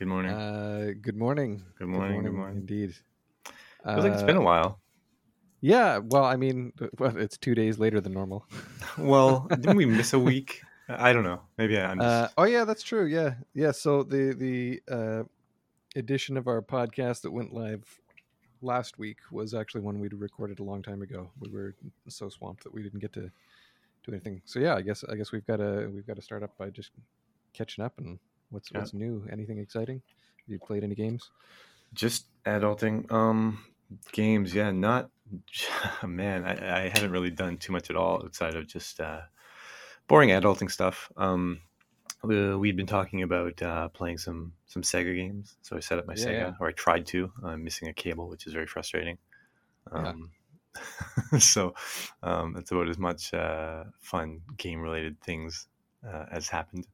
Good morning. Uh, good morning. good morning. Good morning. Indeed. Feels like it's been a Uh, while. yeah. Well, I mean, it's two days later than normal. Well, didn't we miss a week? I don't know. Maybe I'm just. Uh, oh yeah, that's true. Yeah, yeah. So the the uh, edition of our podcast that went live last week was actually one we'd recorded a long time ago. We were so swamped that we didn't get to do anything. So yeah, I guess I guess we've got to we've got to start up by just catching up and what's Yeah. what's new. Anything exciting? Have you played any games? just adulting. Um, games. Yeah, not. Man, I, I haven't really done too much at all outside of just uh, boring adulting stuff. Um, we, we'd been talking about uh, playing some some Sega games, so I set up my Yeah, Sega, yeah. or I tried to. I'm missing a cable, which is very frustrating. Yeah. Um, so um, that's about as much uh, fun game related things uh, as happened.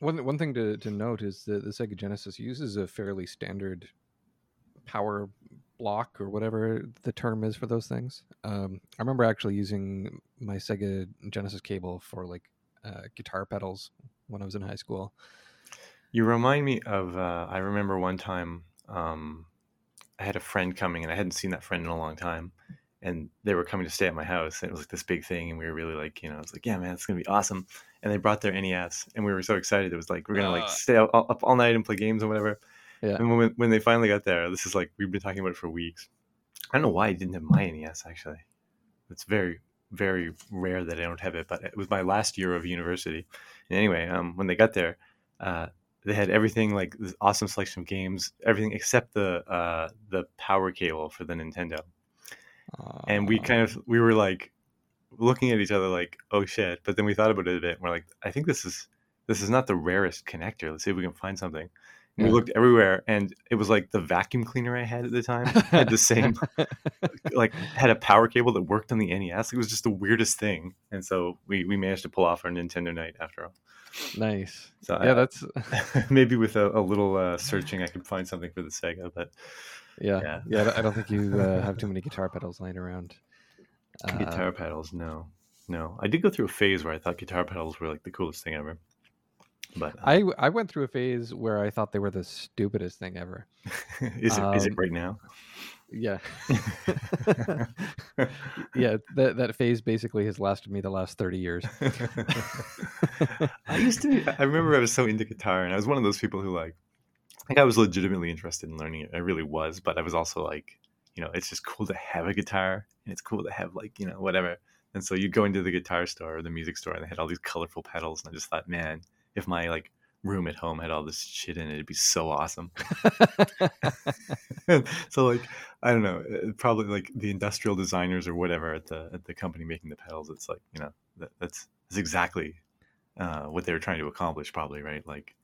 One one thing to, to note is that the Sega Genesis uses a fairly standard power block or whatever the term is for those things. Um, I remember actually using my Sega Genesis cable for like uh, guitar pedals when I was in high school. You remind me of. Uh, I remember one time um, I had a friend coming, and I hadn't seen that friend in a long time, and they were coming to stay at my house. And it was like this big thing, and we were really like, you know, I was like, yeah, man, it's gonna be awesome. And they brought their NES, and we were so excited. It was like we're gonna like Uh. stay up, up all night and play games and whatever. Yeah. And when when they finally got there, this is like we've been talking about it for weeks. I don't know why I didn't have my NES actually. It's very very rare that I don't have it, but it was my last year of university. And anyway, um, when they got there, uh, they had everything like this awesome selection of games, everything except the uh, the power cable for the Nintendo. And we Uh, kind of we were like looking at each other like, oh shit. But then we thought about it a bit. And we're like, I think this is this is not the rarest connector. Let's see if we can find something. And we looked everywhere, and it was like the vacuum cleaner I had at the time had the same like had a power cable that worked on the NES. It was just the weirdest thing. And so we we managed to pull off our Nintendo night after all. nice. So Yeah, I- that's maybe with a, a little uh, searching, I could find something for the Sega. But yeah, Yeah. yeah. I don't think you uh, have too many guitar pedals lying around. Uh, guitar pedals, no, no. I did go through a phase where I thought guitar pedals were like the coolest thing ever. But uh, I I went through a phase where I thought they were the stupidest thing ever. is it um, right now? Yeah. yeah, that that phase basically has lasted me the last 30 years. I used to. I remember I was so into guitar, and I was one of those people who like. I think I was legitimately interested in learning it. I really was, but I was also like, you know, it's just cool to have a guitar, and it's cool to have like, you know, whatever. And so you'd go into the guitar store or the music store, and they had all these colorful pedals, and I just thought, man, if my like room at home had all this shit in it, it'd be so awesome. so like I don't know, uh, probably like the industrial designers or whatever at the at the company making the pedals. It's like you know that, that's that's exactly uh, what they were trying to accomplish, probably right. Like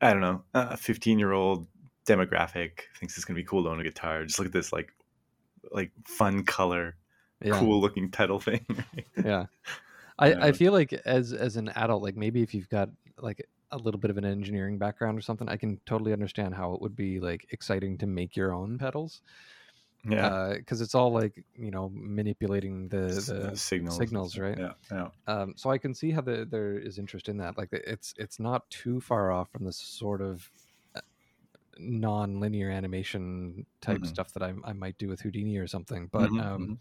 I don't know, a fifteen year old demographic thinks it's gonna be cool to own a guitar. Just look at this like like fun color, yeah. cool looking pedal thing. Yeah. I. I feel like as as an adult, like maybe if you've got like a little bit of an engineering background or something, I can totally understand how it would be like exciting to make your own pedals. yeah, because it's all like you know manipulating the the signals, signals, right? Yeah, yeah. um, so I can see how the, there is interest in that. Like it's it's not too far off from the sort of uh, non-linear animation type Mhm. stuff that I, I might do with Houdini or something. But Mhm, um,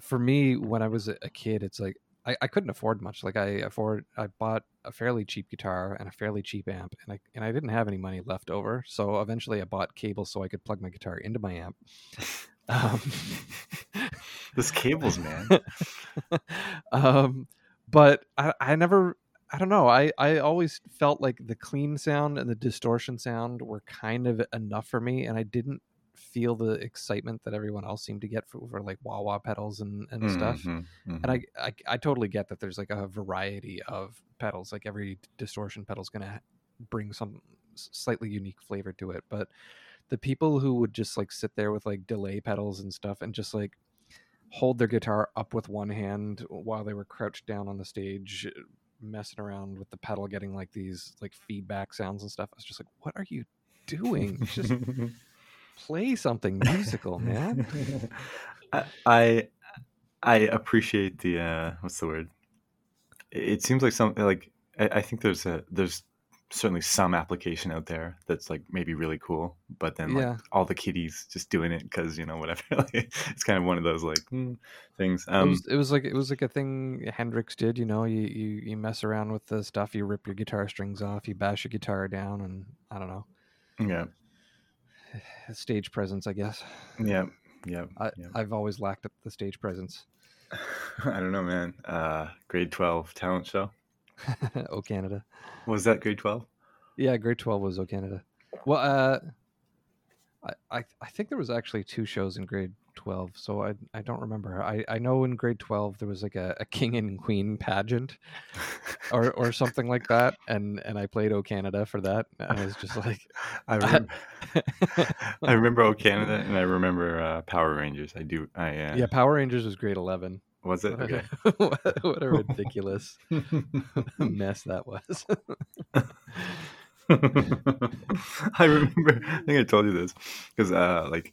for me, when I was a kid, it's like I, I couldn't afford much. Like I afford, I bought a fairly cheap guitar and a fairly cheap amp, and I and I didn't have any money left over. So eventually, I bought cables so I could plug my guitar into my amp. Um, Those cables, man. um, but I, I never, I don't know. I, I always felt like the clean sound and the distortion sound were kind of enough for me, and I didn't feel the excitement that everyone else seemed to get for, for like wah wah pedals and, and stuff. Mhm, mhm. And I, I, I totally get that there's like a variety of pedals. Like every distortion pedal's gonna bring some slightly unique flavor to it, but the people who would just like sit there with like delay pedals and stuff and just like hold their guitar up with one hand while they were crouched down on the stage messing around with the pedal getting like these like feedback sounds and stuff i was just like what are you doing just play something musical man I, I I appreciate the uh what's the word? It it seems like something like I, I think there's a there's certainly some application out there that's like maybe really cool, but then like Yeah. all the kiddies just doing it because you know whatever. It's kind of one of those like hmm, things. it Um, was it was like it was like a thing Hendrix did, you know. You you you mess around with the stuff, you rip your guitar strings off, you bash your guitar down, and I don't know, yeah, stage presence, I guess. yeah, yeah. I yeah. I've always lacked the stage presence. I don't know, man. Uh, grade twelve talent show. oh Canada. Was that grade twelve? Yeah, grade twelve was O Canada. Well, uh, I, I I think there was actually two shows in grade twelve, so I I don't remember. I, I know in grade twelve there was like a, a king and queen pageant or or something like that, and and I played O Canada for that. And I was just like, I remember. I remember O Canada, and I remember uh, Power Rangers. I do. I uh, yeah, Power Rangers was grade eleven. Was it What okay? a, what, what a ridiculous mess that was. I remember. I think I told you this because, uh, like,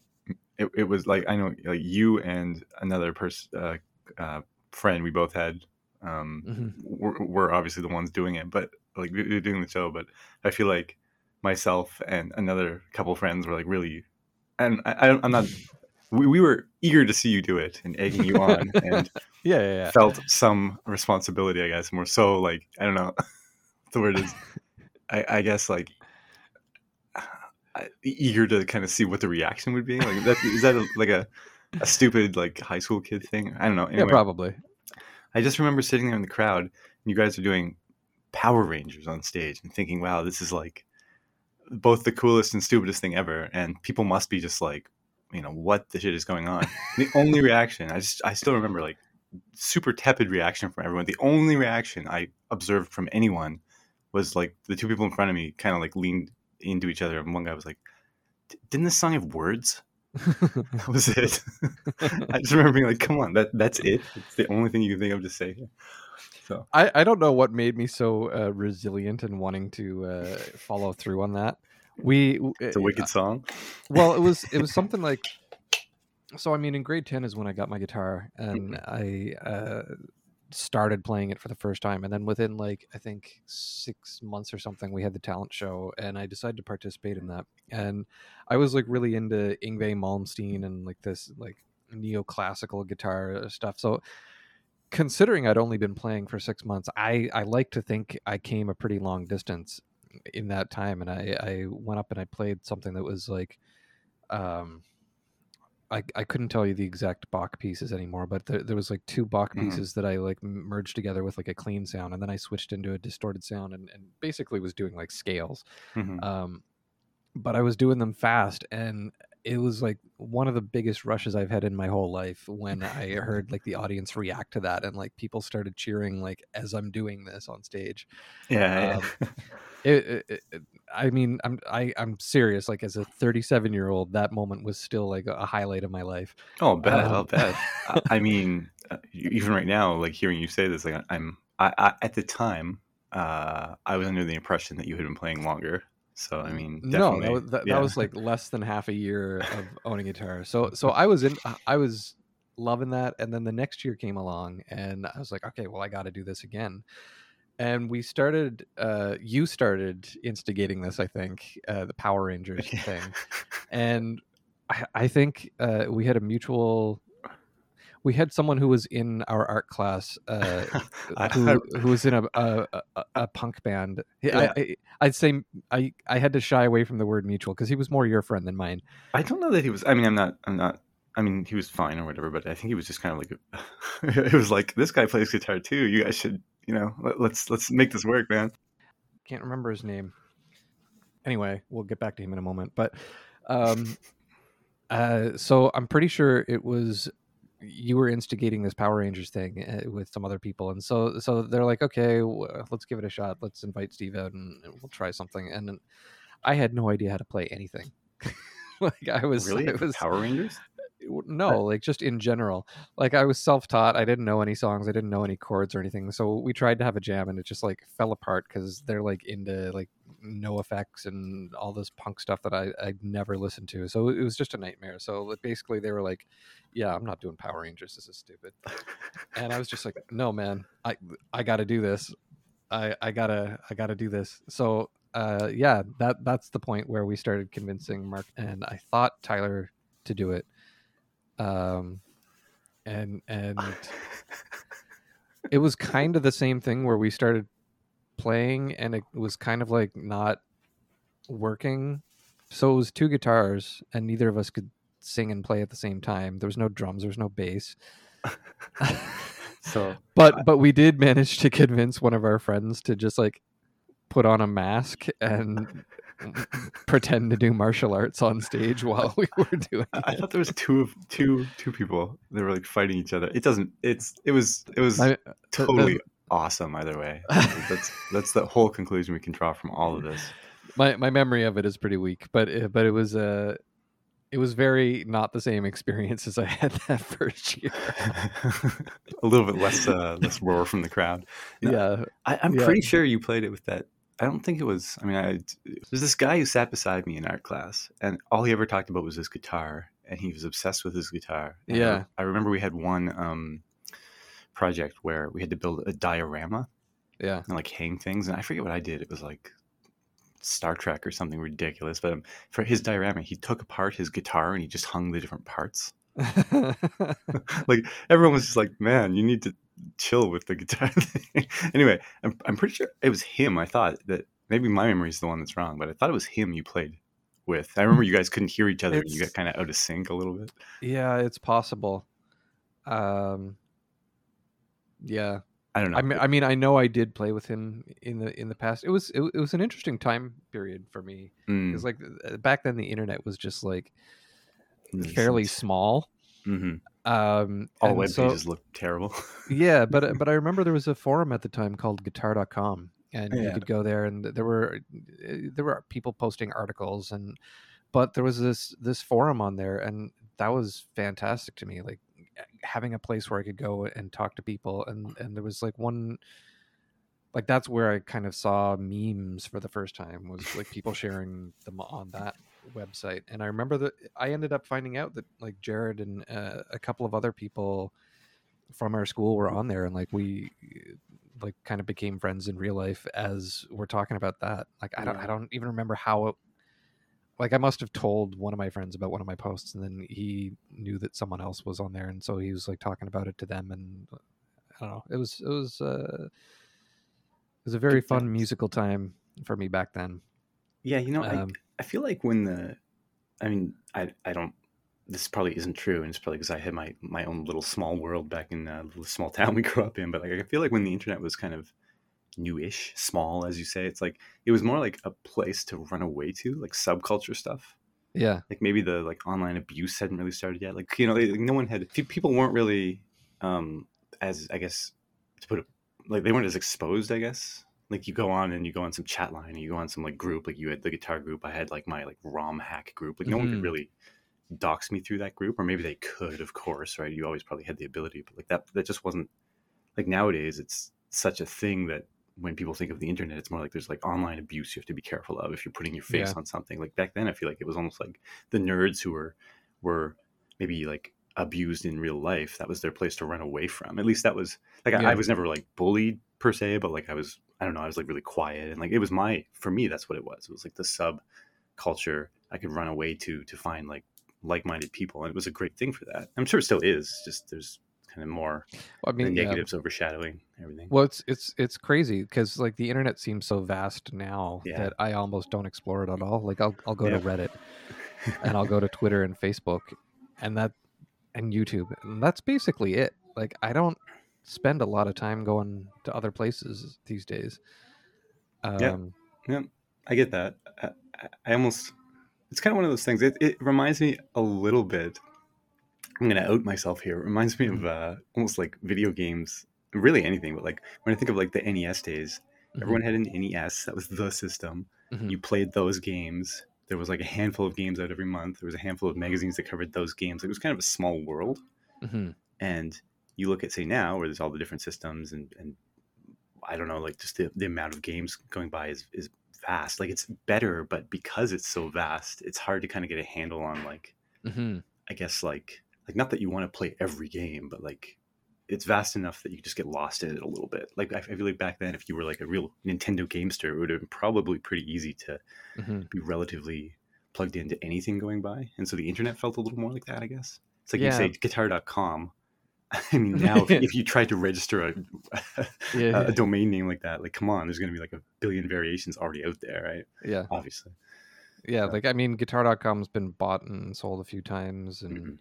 it, it was like I know, like you and another person, uh, uh, friend, we both had, um, Mhm. we're, we're obviously the ones doing it, but like we doing the show. But I feel like myself and another couple friends were like really, and I, I I'm not. We, we were eager to see you do it and egging you on, and Yeah, yeah, yeah. felt some responsibility, I guess, more so like I don't know the word is. I, I guess like I- eager to kind of see what the reaction would be. Like that is that a, like a, a stupid like high school kid thing? I don't know. Yeah, probably. I just remember sitting there in the crowd and you guys are doing Power Rangers on stage and thinking, wow, this is like both the coolest and stupidest thing ever. And people must be just like, you know, what the shit is going on? the only reaction, I just, I still remember like super tepid reaction from everyone. The only reaction I observed from anyone was like the two people in front of me kind of like leaned into each other. And one guy was like, didn't this song have words? That was it. I just remember being like, come on, that that's it. It's the only thing you can think of to say here. So I, I don't know what made me so uh, resilient and wanting to uh, follow through on that. We it's a uh, wicked song. Uh, well, it was it was something like so. I mean, in grade ten is when I got my guitar and mm-hmm. I uh, started playing it for the first time, and then within like I think six months or something, we had the talent show, and I decided to participate in that. And I was like really into Yngwie Malmsteen and like this like neoclassical guitar uh, stuff. So considering I'd only been playing for six months, I I like to think I came a pretty long distance in that time, and I I went up and I played something that was like, um, I I couldn't tell you the exact Bach pieces anymore, but there, there was like two Bach Mhm. pieces that I like merged together with like a clean sound, and then I switched into a distorted sound, and and basically was doing like scales Mhm. um, but I was doing them fast, and it was like one of the biggest rushes I've had in my whole life when I heard like the audience react to that, and like people started cheering like as I'm doing this on stage. Yeah. um, yeah. It, it, it, I mean, I'm I, I'm serious. Like as a 37 year old, that moment was still like a highlight of my life. oh, I'll bet. I'll um, bet. I, I mean, uh, even right now, like hearing you say this, like I'm, I, I at the time, uh, I was under the impression that you had been playing longer. So I mean, no, that was, that, yeah. that was like less than half a year of owning a guitar. So so I was in I was loving that and then the next year came along and I was like, okay, well I got to do this again. And we started uh you started instigating this, I think, uh the Power Rangers thing. And I, I think uh we had a mutual we had someone who was in our art class uh who, who was in a a, a, a punk band. Yeah. I, I'd say I, I had to shy away from the word mutual because he was more your friend than mine. I don't know that he was. I mean, I'm not. I'm not. I mean, he was fine or whatever, but I think he was just kind of like. it was like this guy plays guitar too. You guys should, you know, let, let's let's make this work, man. Can't remember his name. Anyway, we'll get back to him in a moment. But um, uh, so I'm pretty sure it was you were instigating this Power Rangers thing uh, with some other people, and so so they're like, okay, let's give it a shot. Let's invite Steve out and, and we'll try something. And I had no idea how to play anything. like I was really, it was Power Rangers. no like just in general like i was self-taught i didn't know any songs i didn't know any chords or anything so we tried to have a jam and it just like fell apart because they're like into like no effects and all this punk stuff that i i never listened to. So it was just a nightmare. So basically they were like yeah i'm not doing power rangers. This is stupid. And i was just like no man. I i gotta do this. I I gotta I gotta do this. So uh, yeah, that that's the point where we started convincing Mark, and I thought Tyler to do it. Um, and and it was kind of the same thing where we started playing, and it was kind of like not working. So it was two guitars, and neither of us could sing and play at the same time. There was no drums, there was no bass. so but but we did manage to convince one of our friends to just like put on a mask and pretend to do martial arts on stage while we were doing I it. thought there was two of two two people. They were like fighting each other. It doesn't. It's it was it was I- uh, the- totally awesome either way. That's that's the whole conclusion we can draw from all of this. my my memory of it is pretty weak, but it, but it was uh, it was very not the same experience as I had that first year. a little bit less uh, less roar from the crowd. No, Yeah, I, I'm Yeah. pretty sure you played it with that. I don't think it was. I mean, I, there's this guy who sat beside me in art class, and all he ever talked about was his guitar, and he was obsessed with his guitar. And I- Yeah. I, remember we had one um, project where we had to build a diorama yeah. and like hang things, and I forget what I did. It was like Star Trek or something ridiculous. But um, for his diorama, he took apart his guitar and he just hung the different parts. like everyone was just like, "Man, you need to chill with the guitar." thing." anyway, I'm I'm pretty sure it was him. I thought that maybe my memory is the one that's wrong, but I thought it was him you played with. I remember you guys couldn't hear each other. and You got kind of out of sync a little bit. yeah, it's possible. Um, yeah, I don't know. I mean, I mean, I know I did play with him in the in the past. It was it, it was an interesting time period for me Mm, because like uh, back then the internet was just like fairly small. Mhm. Um, All web so- pages look terrible. yeah, but uh, but I remember there was a forum at the time called Guitar.com, and you could go there, and there were uh, there were people posting articles, and but there was this this forum on there, and that was fantastic to me. Like having a place where I could go and talk to people, and and there was like one. Like that's where I kind of saw memes for the first time was like people sharing them on that website, and I remember that I ended up finding out that like Jared and uh, a couple of other people from our school were on there and like we like kind of became friends in real life as we're talking about that like i don't i don't even remember how it like i must have told one of my friends about one of my posts and then he knew that someone else was on there and so he was like talking about it to them and i don't know. It was it was uh it was a very fun musical time for me back then. Yeah, you know, Um, I, I feel like when the, I mean, I, I don't, this probably isn't true, and it's probably because I had my, my own little small world back in uh, the small town we grew up in, but like, I feel like when the internet was kind of newish, small, as you say, it's like, it was more like a place to run away to, like subculture stuff. yeah Like maybe the like online abuse hadn't really started yet. Like, you know, like, no one had, people weren't really, um, as, I guess, to put it, like, they weren't as exposed, I guess like you go on and you go on some chat line and you go on some like group like you had the guitar group i had like my like rom hack group like no one Mhm. could really dox me through that group or maybe they could of course right you always probably had the ability but like that that just wasn't like nowadays it's such a thing that when people think of the internet it's more like there's like online abuse you have to be careful of if you're putting your face Yeah. on something like back then i feel like it was almost like the nerds who were were maybe like abused in real life that was their place to run away from at least that was like I, Yeah. I was never like bullied per se but like i was i don't know i was like really quiet and like it was my for me that's what it was it was like the sub culture i could run away to to find like like-minded people and it was a great thing for that i'm sure it still is just there's of more i the mean yeah. negatives overshadowing everything Well, it's it's it's crazy because like the internet seems so vast now Yeah. that I almost don't explore it at all. Like I'll I'll go Yeah. to Reddit and I'll go to Twitter and Facebook and that and YouTube and that's basically it. Like I don't spend a lot of time going to other places these days. Um, Yeah. I get that. I, I- I almost, it's kind of one of those things. It, it reminds me a little bit. I'm going to out myself here. It reminds me of uh, almost like video games, really anything, but like when I think of like the NES days, mhm, everyone had an NES. That was the system. mhm. You played those games. There was like a handful of games out every month. There was a handful of magazines that covered those games. It was kind of a small world. Mhm. And you look at, say, now where there's all the different systems and, and I don't know, like just the, the amount of games going by is, is vast. Like it's better, but because it's so vast, it's hard to kind of get a handle on like, Mhm. I guess like, like not that you want to play every game, but like it's vast enough that you just get lost in it a little bit. Like I feel like back then, if you were like a real Nintendo gamester, it would have been probably pretty easy to hmm be relatively plugged into anything going by, and so the internet felt a little more like that. I guess it's like Yeah. you say guitar.com. I mean, now if, if you tried to register a, Yeah. a domain name like that, like come on, there's going to be like a billion variations already out there, right? yeah. Obviously. Yeah. Like I mean, Guitar.com's been bought and sold a few times, and Mhm.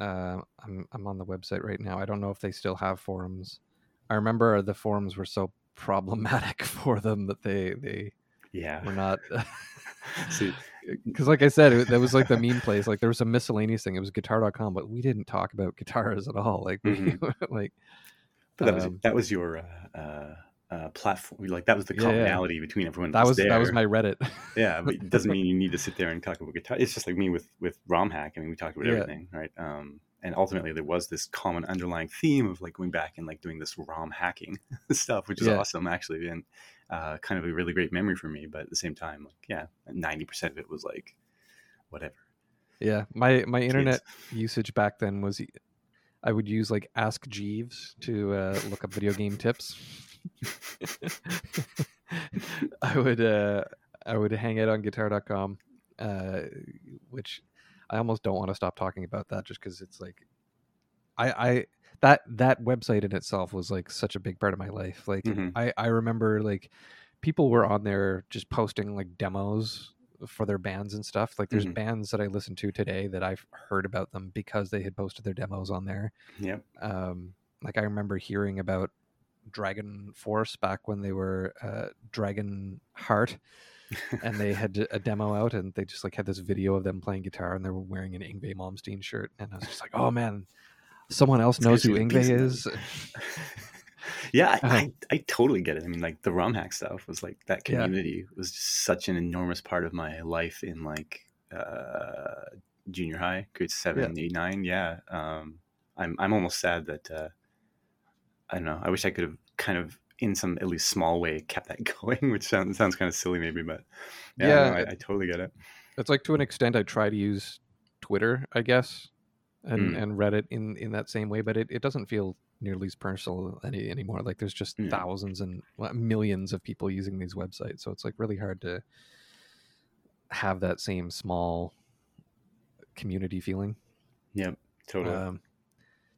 Uh, I'm I'm on the website right now. I don't know if they still have forums. I remember the forums were so problematic for them that they they Yeah. were not. Because, like I said, it, that was like the meme place. Like there was a miscellaneous thing. It was guitar.com, but we didn't talk about guitars at all. Like, we, like but that was Um, that was your uh, uh, uh, platform. Like that was the Yeah, yeah. commonality between everyone. that was there. that was my Reddit. yeah, but it doesn't mean you need to sit there and talk about guitar. It's just like me with with ROM hack. I mean, we talked about Yeah. everything, right? Um, and ultimately, there was this common underlying theme of like going back and like doing this ROM hacking stuff, which is Yeah. awesome actually, and uh, kind of a really great memory for me. But at the same time, like yeah, ninety percent of it was like whatever. Yeah, my my internet usage back then was I would use like Ask Jeeves to uh, look up video game tips. I would uh, I would hang out on Guitar.com, uh, which I almost don't want to stop talking about that just because it's like I I that that website in itself was like such a big part of my life. Like Mhm. I I remember like people were on there just posting like demos for their bands and stuff. Like there's Mhm. bands that I listen to today that I've heard about them because they had posted their demos on there. Yep. Um, like I remember hearing about DragonForce back when they were uh, Dragon Heart, and they had a demo out, and they just like had this video of them playing guitar, and they were wearing an Yngwie Malmsteen shirt, and I was just like, oh man, someone else knows who Yngwie is. yeah, I, Uh-huh. I, I totally get it. I mean, like the ROM hack stuff was like that Yeah. community was just such an enormous part of my life in like uh, junior high, grade seven, eight, nine. Yeah, um, I'm I'm almost sad that uh, I don't know. I wish I could have kind of in some at least small way kept that going, which sounds sounds kind of silly maybe, but yeah, Yeah. no, I, I totally get it. It's like to an extent, I try to use Twitter, I guess, and Mm. and Reddit in in that same way, but it, it doesn't feel nearly as personal any anymore. Like there's just thousands and well, millions of people using these websites, so it's like really hard to have that same small community feeling. Yep, totally. Um,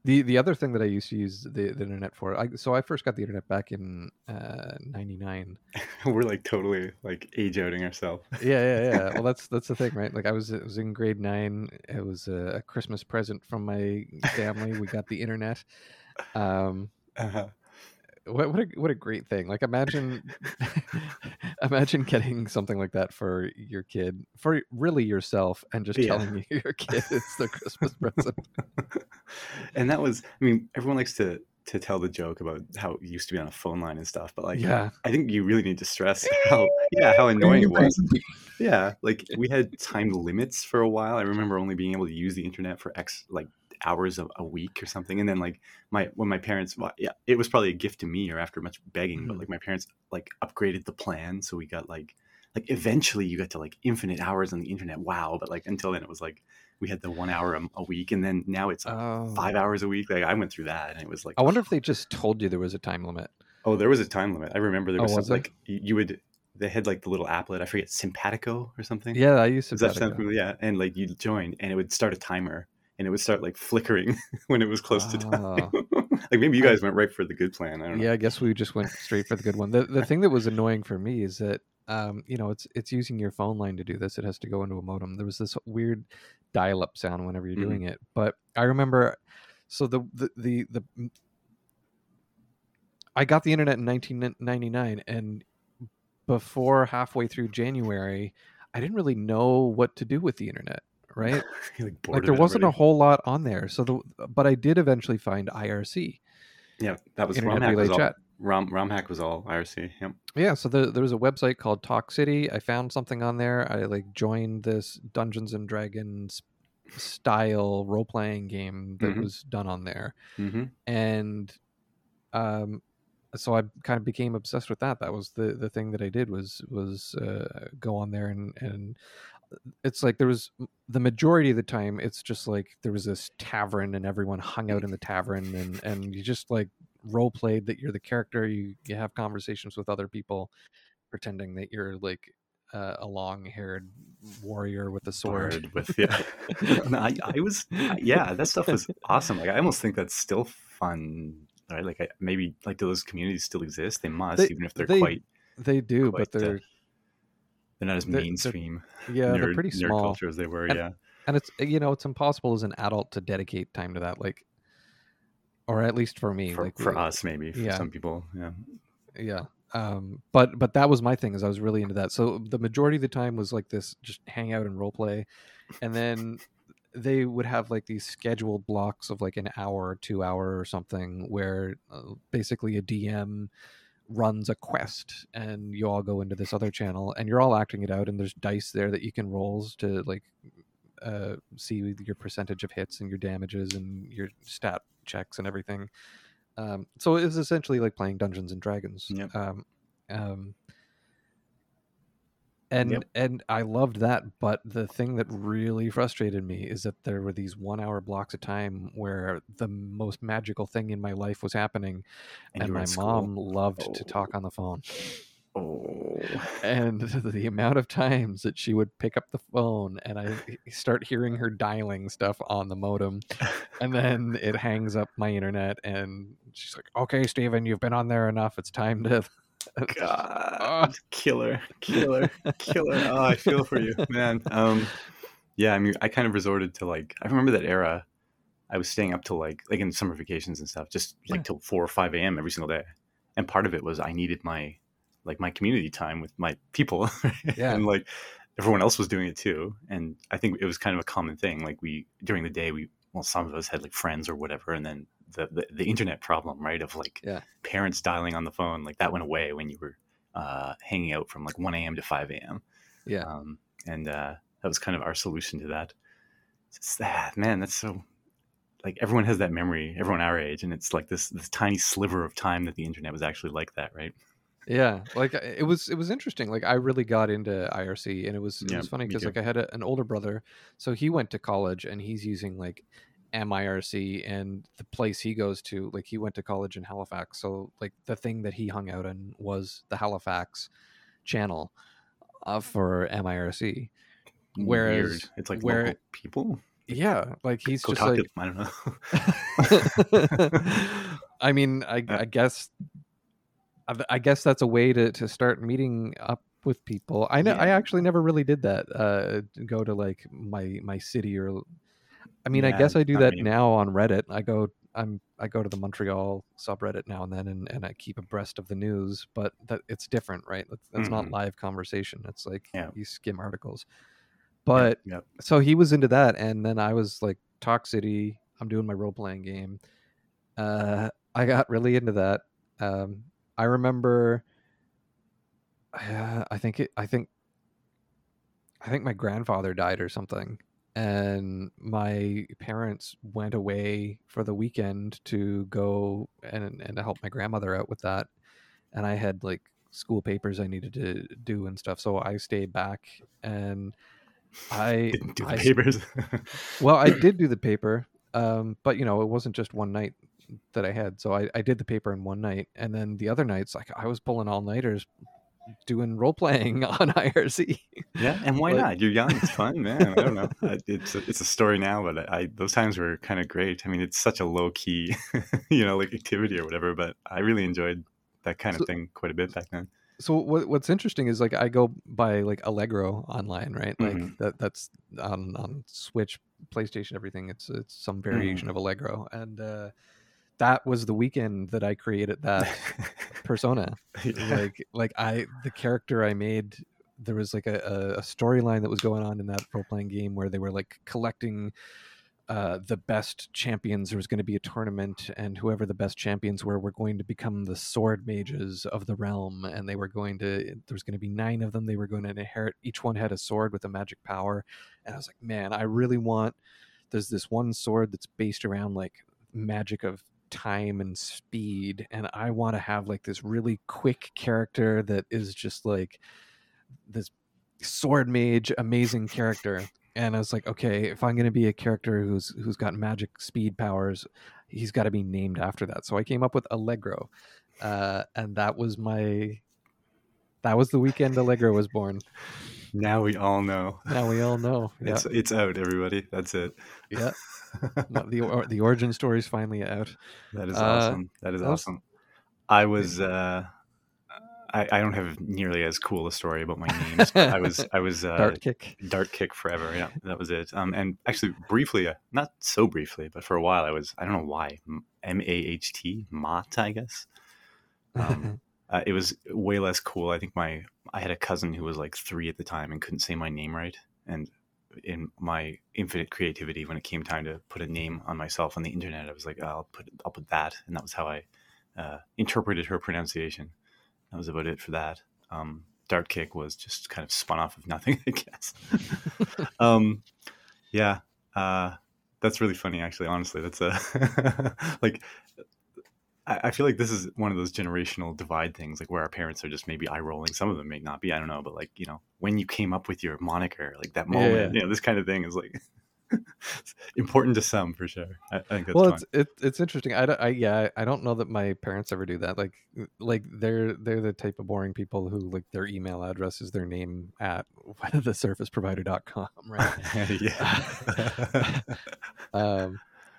the the other thing that I used to use the, the internet for, I, so I first got the internet back in uh, '99. We're like totally like age outing ourselves. yeah, yeah, yeah. Well, that's that's the thing, right? Like I was I was in grade nine. It was a, a Christmas present from my family. we got the internet. Um, Uh-huh. What what a what a great thing! Like imagine imagine getting something like that for your kid, for really yourself, and just Yeah. telling your kid it's the Christmas present. and that was i mean everyone likes to to tell the joke about how it used to be on a phone line and stuff but like Yeah. i think you really need to stress how yeah how annoying it was yeah like we had time limits for a while i remember only being able to use the internet for x like hours of a week or something and then like my when my parents well, yeah it was probably a gift to me or after much begging but Mhm. like my parents like upgraded the plan so we got like like eventually you got to like infinite hours on the internet wow but like until then it was like we had the one hour a, a week and then now it's like Oh. five hours a week like i went through that and it was like I wonder if they just told you there was a time limit. oh there was a time limit i remember there Oh, was, was like you, you would they had like the little applet i forget Sympatico or something Yeah, I used to. does that sound familiar yeah and like you'd join and it would start a timer and it would start like flickering when it was close to time like maybe you guys went right for the good plan i don't know Yeah, I guess we just went straight for the good one. The the thing that was annoying for me is that um, you know, it's it's using your phone line to do this. It has to go into a modem. There was this weird dial-up sound whenever you're Mhm. doing it. But I remember so the the the, the I got the internet in 1999 and before halfway through January, I didn't really know what to do with the internet, right? Like, like there wasn't a whole lot on there. So the but I did eventually find IRC, yeah that was Internet ROM Relay was all, Chat. ROM, ROM hack was all irc yep Yeah, so there, there was a website called Talk City. I found something on there. I like joined this Dungeons and Dragons style role playing game that Mhm. was done on there, mm-hmm. and um, so I kind of became obsessed with that. That was the the thing that I did was was uh, go on there and and it's like there was the majority of the time it's just like there was this tavern and everyone hung out in the tavern and and you just like role played that you're the character you you have conversations with other people pretending that you're like uh, a long-haired warrior with a sword Bard with yeah. No, I, I was yeah, that stuff was awesome. Like I almost think that's still fun, right? Like I, maybe like do those communities still exist? They must, They- even if they're they quite they do quite, but they're uh, they're they're not as they're- they're- mainstream. yeah they're pretty nerd small culture as they were. And- yeah, and it's you know it's impossible as an adult to dedicate time to that like or at least for me for, like for we- us maybe. For yeah. some people, yeah. yeah um but but that was my thing is i was really into that so the majority of the time was like this just hang out and role play and then they would have like these scheduled blocks of like an hour two hour or something where uh, basically a dm runs a quest and you all go into this other channel and you're all acting it out and there's dice there that you can rolls to like uh, see your percentage of hits and your damages and your stat checks and everything um, so it's essentially like playing Dungeons and Dragons. Yep. Um, um, and Yep. and I loved that, but the thing that really frustrated me is that there were these one-hour blocks of time where the most magical thing in my life was happening, And, and, my mom loved to Oh. talk on the phone. Oh, And the amount of times that she would pick up the phone and I start hearing her dialing stuff on the modem, and then it hangs up my internet and she's like okay steven you've been on there enough it's time to God, killer, killer, killer. Oh, I feel for you, man. Um, yeah, I mean, I kind of resorted to like, I remember that era. I was staying up till like, like in summer vacations and stuff, just like Yeah. till four or five a.m. every single day. And part of it was I needed my, like, my community time with my people, Yeah. and like everyone else was doing it too. And I think it was kind of a common thing. Like we during the day, we well, some of us had like friends or whatever, and then the the, the internet problem, right, of like Yeah. parents dialing on the phone, like that went away when you were uh, hanging out from like 1 a.m. to 5 a.m. yeah Um, and uh, that was kind of our solution to that. It's that man, that's so like everyone has that memory, everyone our age, and it's like this this tiny sliver of time that the internet was actually like that, right? yeah like it was it was interesting like i really got into irc and it was it Yeah, was funny because like i had a, an older brother so he went to college and he's using like mirc and the place he goes to like he went to college in halifax so like the thing that he hung out in was the halifax channel uh, for mirc Whereas- Weird. it's like where- local people. yeah like he's Go just like I don't know. I mean, I, I guess, I, I guess that's a way to, to start meeting up with people. I know I actually never really did that. Uh, go to like my my city or, I mean, I guess I do not that now on Reddit. I go I'm I go to the Montreal subreddit now and then, and, and I keep abreast of the news. But that it's different, right? It's, it's not Mhm. live conversation. It's like Yeah. you skim articles. But yep. so he was into that and then i was like talk city i'm doing my role-playing game uh i got really into that um i remember uh, i think it i think i think my grandfather died or something and my parents went away for the weekend to go and and to help my grandmother out with that and i had like school papers i needed to do and stuff so i stayed back and i Didn't do the I- papers. well, I did do the paper, um, but you know, it wasn't just one night that I had. So I, I did the paper in one night, and then the other nights, like I was pulling all nighters, doing role playing on IRC. yeah, and why Like- not? You're young. It's fun, man. I don't know. It's a, it's a story now, but I those times were kind of great. I mean, it's such a low key, you know, like activity or whatever. But I really enjoyed that kind So- of thing quite a bit back then. So what, what's interesting is like I go by like Allegro online, right? Like Mhm. that that's on on Switch, PlayStation, everything. It's it's some variation of Allegro, and uh, that was the weekend that I created that persona. Like like i the character i made there was like a, a, storyline that was going on in that role-playing game where they were like collecting uh, the best champions. There was going to be a tournament and whoever the best champions were were going to become the sword mages of the realm and they were going to there was going to be nine of them. They were going to inherit each one had a sword with a magic power. And i was like man i really want there's this one sword that's based around like magic of time and speed and i want to have like this really quick character that is just like this sword mage, amazing character. And I was like, okay, if I'm gonna be a character who's who's got magic speed powers, he's got to be named after that. So I came up with Allegro, uh, and that was my that was the weekend Allegro was born. Now we all know. Now we all know. Yeah, It's it's out, everybody. That's it. yeah. No, the or, the origin story is finally out. That is Uh, awesome. That is awesome. I was uh I, I don't have nearly as cool a story about my names. I was I was uh, Dart kick. dart kick forever. Yeah, that was it. Um, and actually, briefly, uh, not so briefly, but for a while, I was I don't know why M A H T Mott, I guess. Um, uh, it was way less cool. I think my I had a cousin who was like three at the time and couldn't say my name right, and in my infinite creativity, when it came time to put a name on myself on the internet, I was like, I'll put I'll put that, and that was how I uh, interpreted her pronunciation. That was about it for that. Um, Dart kick was just kind of spun off of nothing, I guess. um, yeah, uh, that's really funny. Actually, honestly, that's a like. I feel like this is one of those generational divide things, like where our parents are just maybe eye rolling. Some of them may not be. I don't know, but like you know, when you came up with your moniker, like that moment, yeah. you know, this kind of thing is like important to some for sure. I, I think that's well, fun. it's it, it's interesting. I, don't- I yeah, I don't know that my parents ever do that. Like like they're they're the type of boring people who like their email address is their name at thesurfaceprovider.com, right? yeah. um,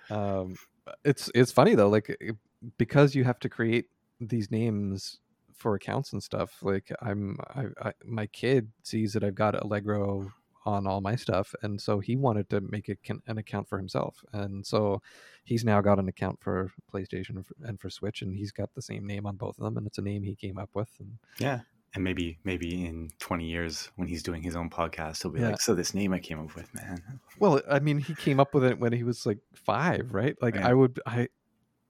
um, it's it's funny though, like it- because you have to create these names for accounts and stuff. Like I'm, I, I my kid sees that I've got Allegro on all my stuff, and so he wanted to make a, an account for himself, and so he's now got an account for PlayStation and for, Switch, and he's got the same name on both of them, and it's a name he came up with, and yeah. And maybe maybe in 20 years when he's doing his own podcast, he'll be Yeah. like, "So this name I came up with, man." Well, I mean, he came up with it when he was like five, right? Like, Yeah. I would, I.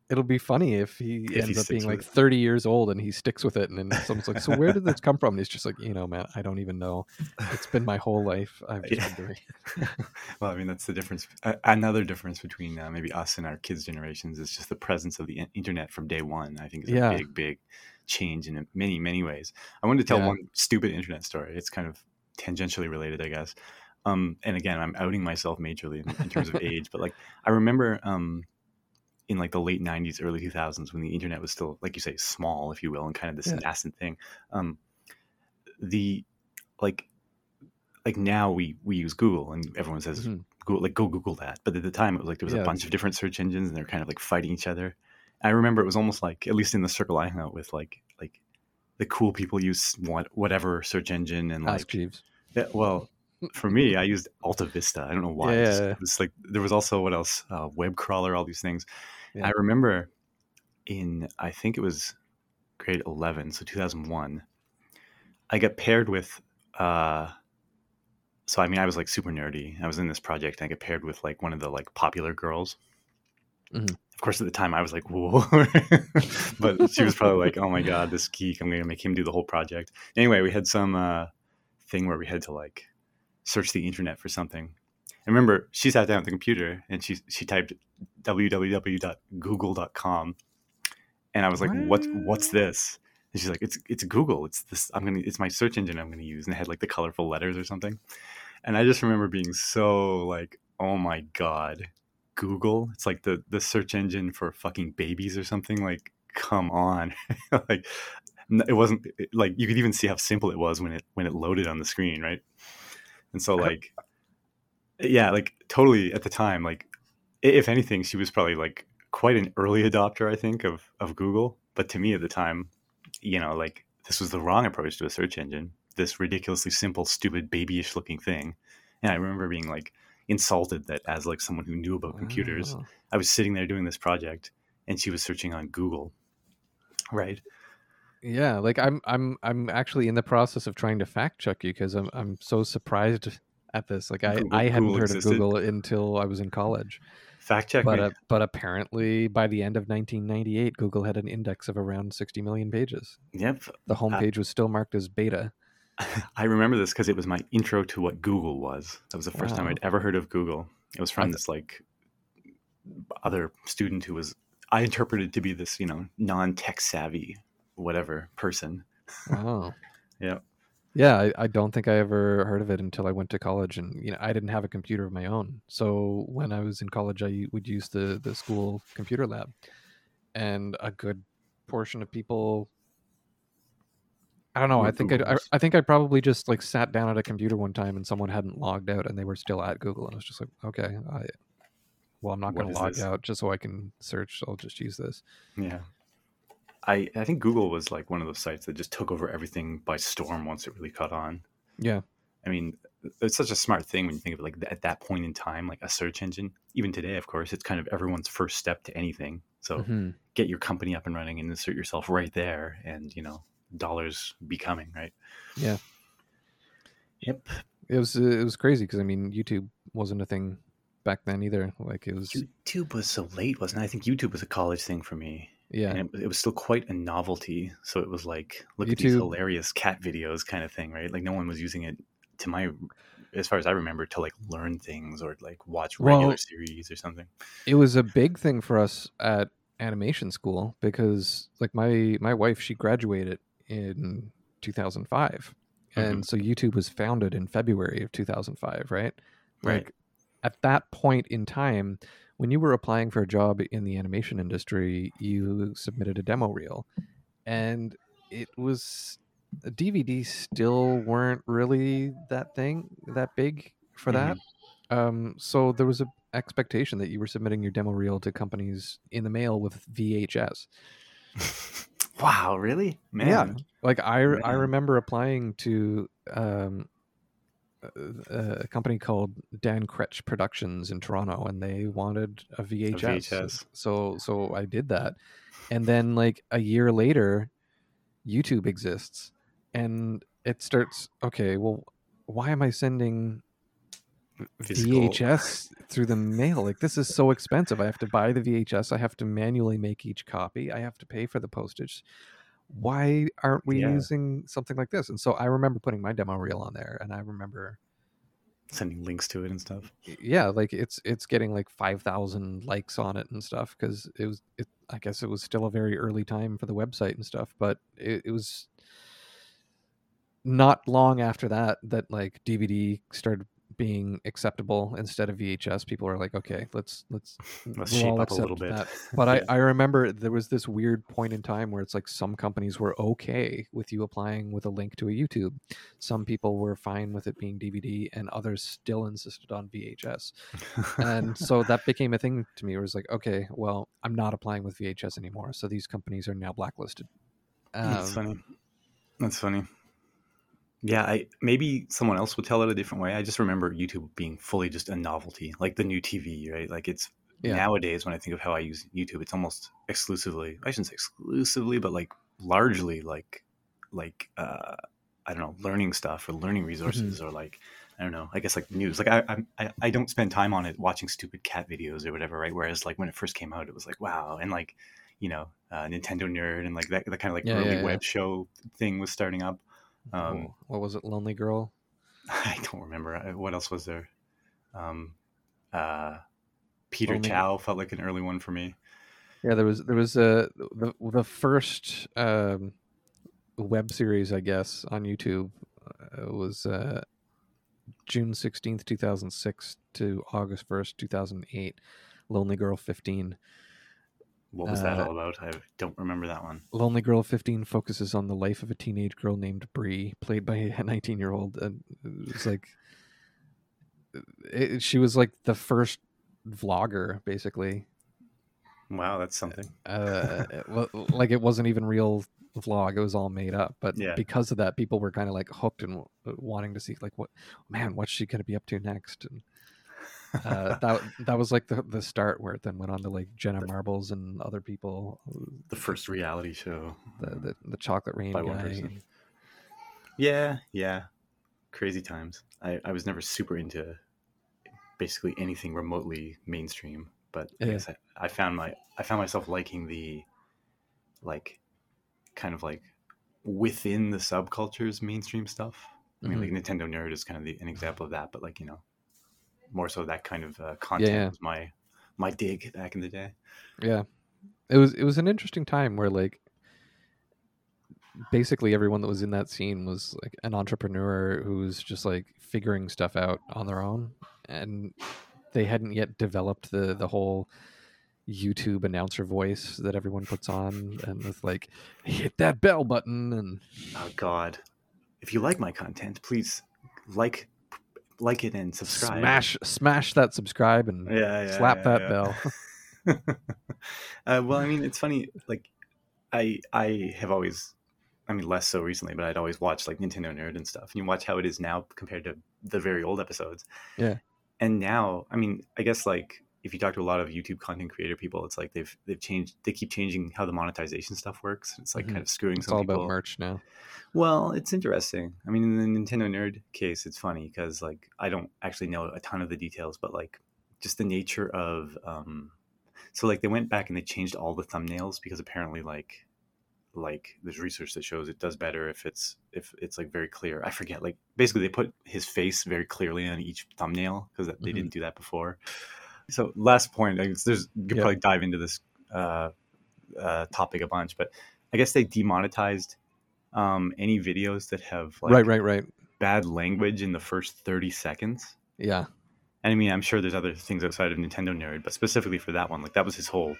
It'll be funny if he If he ends up being like it. 30 years old and he sticks with it, and then someone's like, "So where did this come from?" And he's just like, "You know, man, I don't even know. It's been my whole life. I've just Yeah. been doing." It. well, I mean, that's the difference. Uh, another difference between uh, maybe us and our kids' generations is just the presence of the internet from day one. I think is Yeah. a big, big change in many, many ways. I wanted to tell Yeah. one stupid internet story. It's kind of tangentially related, I guess. Um, and again, I'm outing myself majorly in, in terms of age, but like I remember um, in like the late '90s, early 2000s, when the internet was still, like you say, small, if you will, and kind of this Yeah. nascent thing. Um, the like like now we we use Google and everyone says Mhm. Google, like go Google that. But at the time, it was like there was Yeah. a bunch of different search engines, and they're kind of like fighting each other. I remember it was almost like, at least in the circle I hung out with, like like the cool people use what whatever search engine, and like Jeeves. yeah, well, for me, I used AltaVista. I don't know why. Yeah, It's- yeah, yeah. It was like there was also what else? Uh, web crawler, all these things. Yeah. I remember in I think it was grade eleven, so two thousand one. I got paired with. uh so I mean, I was like super nerdy. I was in this project, and I got paired with like one of the like popular girls. Mhm. Of course, at the time, I was like, "Whoa!" but she was probably like, "Oh my god, this geek! I'm gonna make him do the whole project." Anyway, we had some uh, thing where we had to like search the internet for something. I remember she sat down at the computer and she she typed www.google.com, and I was like, "What? What's What? this?" And she's like, "It's it's Google. It's this. I'm gonna. It's my search engine. I'm gonna use." And it had like the colorful letters or something. And I just remember being so like, "Oh my god, Google! It's like the the search engine for fucking babies or something. Like, come on!" like, it wasn't like you could even see how simple it was when it when it loaded on the screen, right? And so like, yeah, like totally at the time, like if anything, she was probably like quite an early adopter, I think, of of Google. But to me at the time, you know, like this was the wrong approach to a search engine. This ridiculously simple, stupid, babyish looking thing. And I remember being like insulted that as like someone who knew about computers, Wow. I was sitting there doing this project and she was searching on Google. Right. Yeah, like I'm I'm I'm actually in the process of trying to fact check you because I'm I'm so surprised at this. Like I Google- I hadn't Google heard existed? of Google until I was in college. Fact check But me. uh, but apparently by the end of 1998, Google had an index of around 60 million pages. yep. The homepage was still marked as beta. I remember this because it was my intro to what Google was. That was the first time I'd ever heard of Google. It was from this like other student who was I interpreted to be this, you know, non-tech savvy whatever person. Wow. Yeah. Yeah, I, I don't think I ever heard of it until I went to college, and you know I didn't have a computer of my own. So when I was in college, I would use the the school computer lab, and a good portion of people. I don't know. I think I, I I think I probably just like sat down at a computer one time and someone hadn't logged out and they were still at Google and I was just like, okay, I, well I'm not going to log this? out just so I can search. I'll just use this. Yeah. I I think Google was like one of those sites that just took over everything by storm once it really caught on. Yeah, I mean, it's such a smart thing when you think of it like at that point in time, like a search engine. Even today, of course, it's kind of everyone's first step to anything. So Mhm. get your company up and running and insert yourself right there, and you know, dollars be coming, right? Yeah. Yep. it was uh, it was crazy because I mean YouTube wasn't a thing back then either. Like it was YouTube was so late, wasn't it? I think YouTube was a college thing for me. Yeah And it, it was still quite a novelty. So it was like, look at these hilarious cat videos kind of thing, right? Like no one was using it to my, as far as I remember, to like learn things or like watch regular Well- series or something. it was a big thing for us at animation school because like my my wife she graduated in 2005 mm-hmm. and so youtube was founded in february of 2005 right Right. like at that point in time when you were applying for a job in the animation industry you submitted a demo reel and it was DVDs still weren't really that thing that big for that um, so there was a expectation that you were submitting your demo reel to companies in the mail with VHS. wow, really? Man. Yeah. Like I, I remember applying to um, a, a company called Dan Krech Productions in Toronto, and they wanted a VHS. VHS. So so I did that, and then like a year later, YouTube exists, and it starts. Okay, well, why am I sending Physical. VHS through the mail. Like this is so expensive. I have to buy the VHS. I have to manually make each copy. I have to pay for the postage. Why aren't we Yeah. using something like this? And so I remember putting my demo reel on there, and I remember, Sending links to it and stuff. yeah, like it's it's getting like five thousand likes on it and stuff because it was. It, I guess it was still a very early time for the website and stuff, but it, it was not long after that that like DVD started being acceptable instead of VHS. People are like, okay, let's let's Let's we'll shape up a little bit. that. But. I, I remember there was this weird point in time where it's like some companies were okay with you applying with a link to a YouTube. Some people were fine with it being DVD, and others still insisted on VHS. And so that became a thing to me. Where it was like, okay, well, I'm not applying with VHS anymore. So these companies are now blacklisted. That's Um, funny. That's funny. Yeah, I maybe someone else would tell it a different way. I just remember YouTube being fully just a novelty, like the new TV, right? Like it's Yeah. nowadays when I think of how I use YouTube, it's almost exclusively. I shouldn't say exclusively, but like largely like like uh I don't know, learning stuff or learning resources or like I don't know. I guess like news. Like I I I don't spend time on it watching stupid cat videos or whatever, right? Whereas like when it first came out, it was like wow, and like you know uh, Nintendo Nerd and like that, that kind of like Yeah, early yeah. web show thing was starting up. Um, what was it? Lonely Girl. I don't remember what else was there. Um, uh, Peter Only- Chow felt like an early one for me. Yeah, there was there was uh, the the first um, web series, I guess, on YouTube uh, was uh, June sixteenth, two thousand six to August first, two thousand eight. Lonely Girl fifteen. What was that Uh, all about? I don't remember that one. Lonely Girl fifteen focuses on the life of a teenage girl named Bree, played by a nineteen year old, and it was like it, she was like the first vlogger, basically. Wow, that's something. uh well, like it wasn't even real vlog it was all made up but Yeah. because of that people were kind of like hooked and w- wanting to see like what man what's she going to be up to next and uh that that was like the the start where it then went on to like jenna marbles and other people The first reality show the the, the chocolate rain by guy. Yeah, yeah. Crazy times. I, I was never super into basically anything remotely mainstream, but I guess I, I found my I found myself liking the like kind of like within the subcultures mainstream stuff. I mean, Mhm. like Nintendo Nerd is kind of the, an example of that, but like you know, more so that kind of uh, content yeah. was my my dig back in the day. yeah it was it was an interesting time where like basically everyone that was in that scene was like an entrepreneur who's just like figuring stuff out on their own and they hadn't yet developed the the whole YouTube announcer voice that everyone puts on and with like hit that bell button and Oh God! If you like my content, please like like it and subscribe. smash smash that subscribe and Yeah, yeah, slap yeah, that yeah. bell. uh, well, I mean, it's funny. Like, I I have always, I mean, less so recently, but I'd always watched like Nintendo Nerd and stuff. And you watch how it is now compared to the very old episodes. Yeah. And now, I mean, I guess like if you talk to a lot of YouTube content creator people, it's like they've they've changed. They keep changing how the monetization stuff works. It's like Mhm. kind of screwing It's some all people. about merch now. Well, it's interesting. I mean, in the Nintendo Nerd case, it's funny because like I don't actually know a ton of the details, but like just the nature of um, so like they went back and they changed all the thumbnails because apparently like like there's research that shows it does better if it's if it's like very clear. I forget like basically they put his face very clearly on each thumbnail because they Mhm. didn't do that before. So last point, I guess there's you could Yeah. probably dive into this uh, uh, topic a bunch, but I guess they demonetized um, any videos that have like right, right, right. bad language in the first 30 seconds. Yeah. And I mean, I'm sure there's other things outside of Nintendo Nerd, but specifically for that one, like that was his whole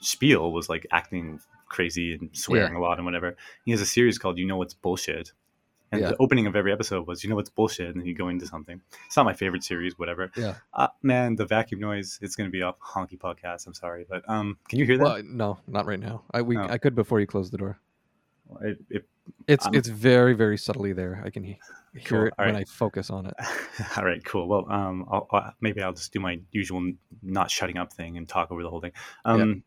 spiel was like acting crazy and swearing a lot and whatever. He has a series called You Know What's Bullshit. And Yeah. the opening of every episode was, you know what's bullshit, and then you go into something. It's not my favorite series, whatever. Yeah. Uh, man, the vacuum noise, it's going to be a honky podcast. I'm sorry. But um, can you hear that? Well, no, not right now. I we Oh. I could before you close the door. It, it, It's it's very very subtly there. I can hear Cool, it all when right. I focus on it. All right, cool. Well, um, I'll, I'll, maybe I'll just do my usual not shutting up thing and talk over the whole thing. Um,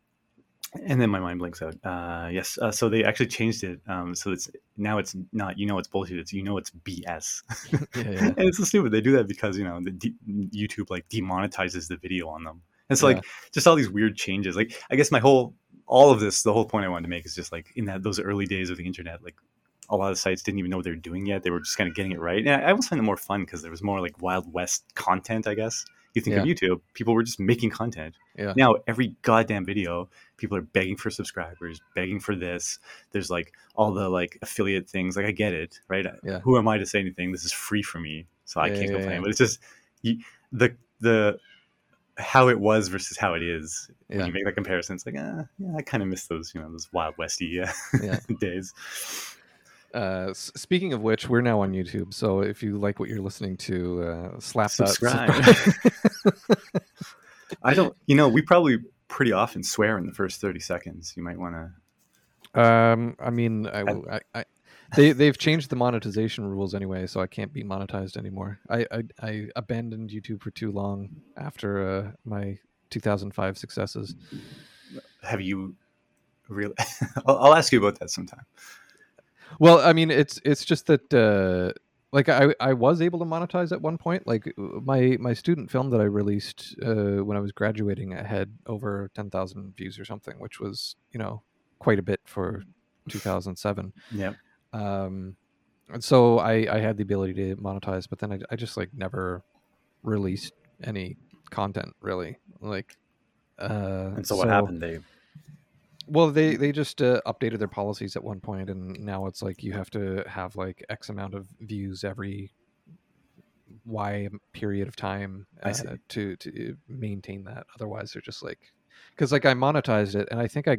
And then my mind blinks out. Uh, yes, uh, so they actually changed it. Um, so it's now it's not you know it's bullshit. It's you know it's BS. Yeah, yeah. and it's so stupid. They do that because you know de- YouTube like demonetizes the video on them. And so Yeah. like just all these weird changes. Like I guess my whole all of this, the whole point I wanted to make is just like in that those early days of the internet, like a lot of sites didn't even know what they were doing yet. They were just kind of getting it right. And I almost find it more fun because there was more like Wild West content, I guess. You think of YouTube, people were just making content. Yeah. Now every goddamn video, people are begging for subscribers, begging for this. There's like all the like affiliate things. Like I get it, right? Yeah. Who am I to say anything? This is free for me, so I Yeah, can't yeah, complain. yeah. But it's just you, the the how it was versus how it is. When you make that comparison, it's like, ah, yeah, I kind of miss those, you know, those wild westy uh, Yeah. days. Uh, speaking of which, we're now on YouTube. So if you like what you're listening to, uh, slap Subscribe. that. I don't, you know, we probably pretty often swear in the first thirty seconds. You might want to. um, I mean, I, I, I, they they've changed the monetization rules anyway, so I can't be monetized anymore. I I, I abandoned YouTube for too long after uh, my 2005 successes. Have you really? I'll, I'll ask you about that sometime. Well, I mean, it's it's just that uh, like I I was able to monetize at one point. Like uh, my my student film that I released uh, when I was graduating had over ten thousand views or something, which was you know quite a bit for 2007. yeah. Um, and so I I had the ability to monetize, but then I I just like never released any content really like. Uh, And so, what happened? They well, they they just uh, updated their policies at one point, and now it's like you have to have like X amount of views every Y period of time uh, to to maintain that. Otherwise, they're just like because like I monetized it, and I think I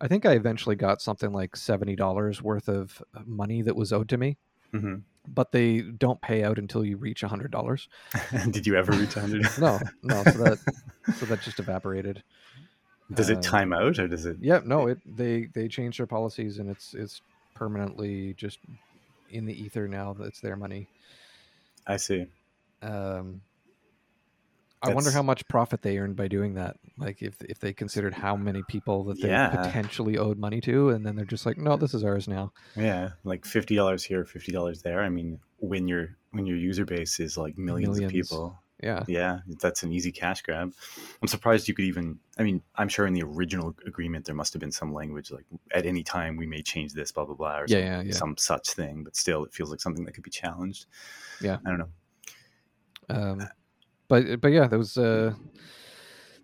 I think I eventually got something like seventy dollars worth of money that was owed to me, Mhm. but they don't pay out until you reach a hundred dollars. Did you ever reach hundred? No, no, so that so that just evaporated. Does it Uh, time out or does it? Yeah, no, it they they changed their policies and it's it's permanently just in the ether now. That's their money. I see. Um, I wonder how much profit they earned by doing that. Like if if they considered how many people that they Yeah. potentially owed money to, and then they're just like, no, this is ours now. Yeah, like fifty dollars here, fifty dollars there. I mean, when your when your user base is like millions, Millions. of people, Yeah, yeah, that's an easy cash grab. I'm surprised you could even. I mean, I'm sure in the original agreement there must have been some language like at any time we may change this, blah blah blah, or Yeah, some, yeah, yeah. some such thing. But still, it feels like something that could be challenged. Yeah. I don't know. um, but but yeah, there was uh,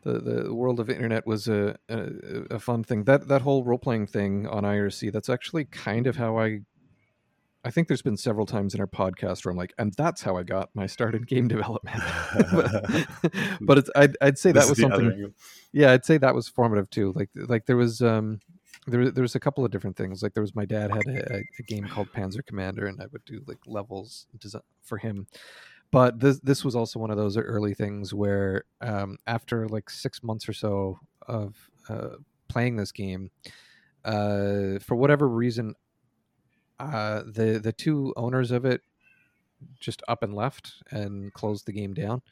the the world of internet was a, a a fun thing. That that whole role playing thing on IRC. That's actually kind of how I. I think there's been several times in our podcast where I'm like, and that's how I got my start in game development. but, but it's I'd, I'd say This that was is the other something. Yeah, I'd say that was formative too. Like like there was um there there was a couple of different things. Like there was my dad had a, a game called Panzer Commander, and I would do like levels desi for him. But this this was also one of those early things where um, after like six months or so of uh, playing this game, uh, for whatever reason, uh, the the two owners of it just up and left and closed the game down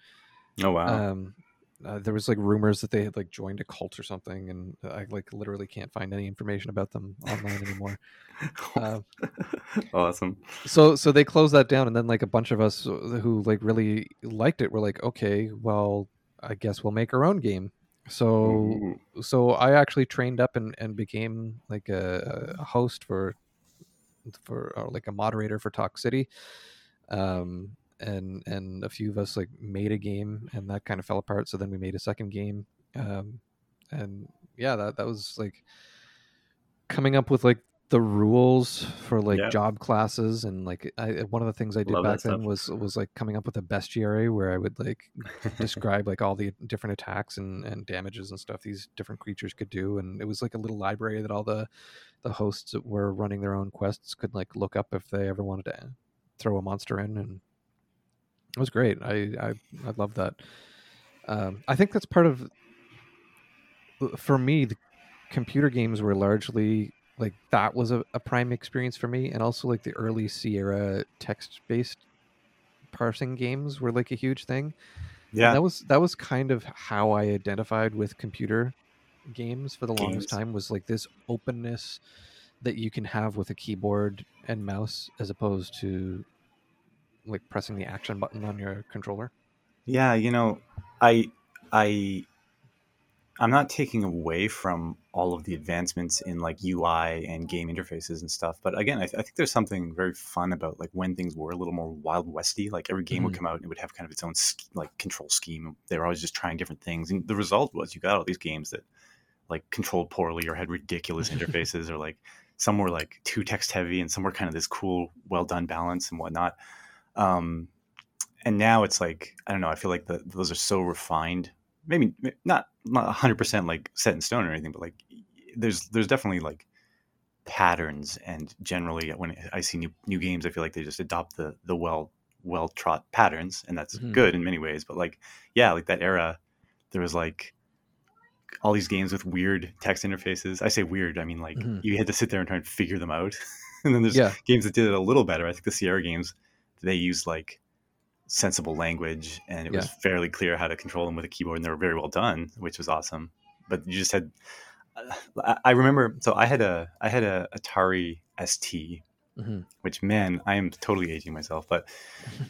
Oh wow. um uh, there was like rumors that they had like joined a cult or something and i like literally can't find any information about them online anymore uh, awesome. so so they closed that down and then like a bunch of us who like really liked it were like okay well i guess we'll make our own game so Ooh. so i actually trained up and and became like a, a host for for or like a moderator for talk city um and and a few of us like made a game and that kind of fell apart so then we made a second game um and yeah that that was like coming up with like the rules for like Yeah. job classes and like I, one of the things I did Love back then was was like coming up with a bestiary where I would like describe like all the different attacks and, and damages and stuff these different creatures could do and it was like a little library that all the the hosts that were running their own quests could like look up if they ever wanted to throw a monster in and it was great. I i, I love that. Um, i think that's part of for me the computer games were largely like that was a, a prime experience for me and also like the early sierra text based parsing games were like a huge thing Yeah. that was that was kind of how I identified with computer games for the longest time was like this openness that you can have with a keyboard and mouse as opposed to like pressing the action button on your controller. Yeah, you know, I I I'm not taking away from all of the advancements in like UI and game interfaces and stuff, but again, I, th- I think there's something very fun about like when things were a little more wild westy. Like every game would Mhm. come out and it would have kind of its own like control scheme. They were always just trying different things, and the result was you got all these games that like controlled poorly or had ridiculous interfaces, or like some were like too text heavy and some were kind of this cool, well done balance and whatnot. Um, and now it's like I don't know. I feel like the, those are so refined. Maybe not not hundred percent like set in stone or anything, but like there's there's definitely like patterns. And generally, when I see new new games, I feel like they just adopt the the well well trot patterns, and that's Mhm. good in many ways. But like yeah, like that era, there was like all these games with weird text interfaces. I say weird, I mean like Mhm. you had to sit there and try and figure them out. and then there's Yeah. games that did it a little better. I think the Sierra games they used like sensible language and it was fairly clear how to control them with a keyboard and they were very well done, which was awesome. But you just had I- I remember so I had a I had a Atari ST hmm which man, I am totally aging myself. But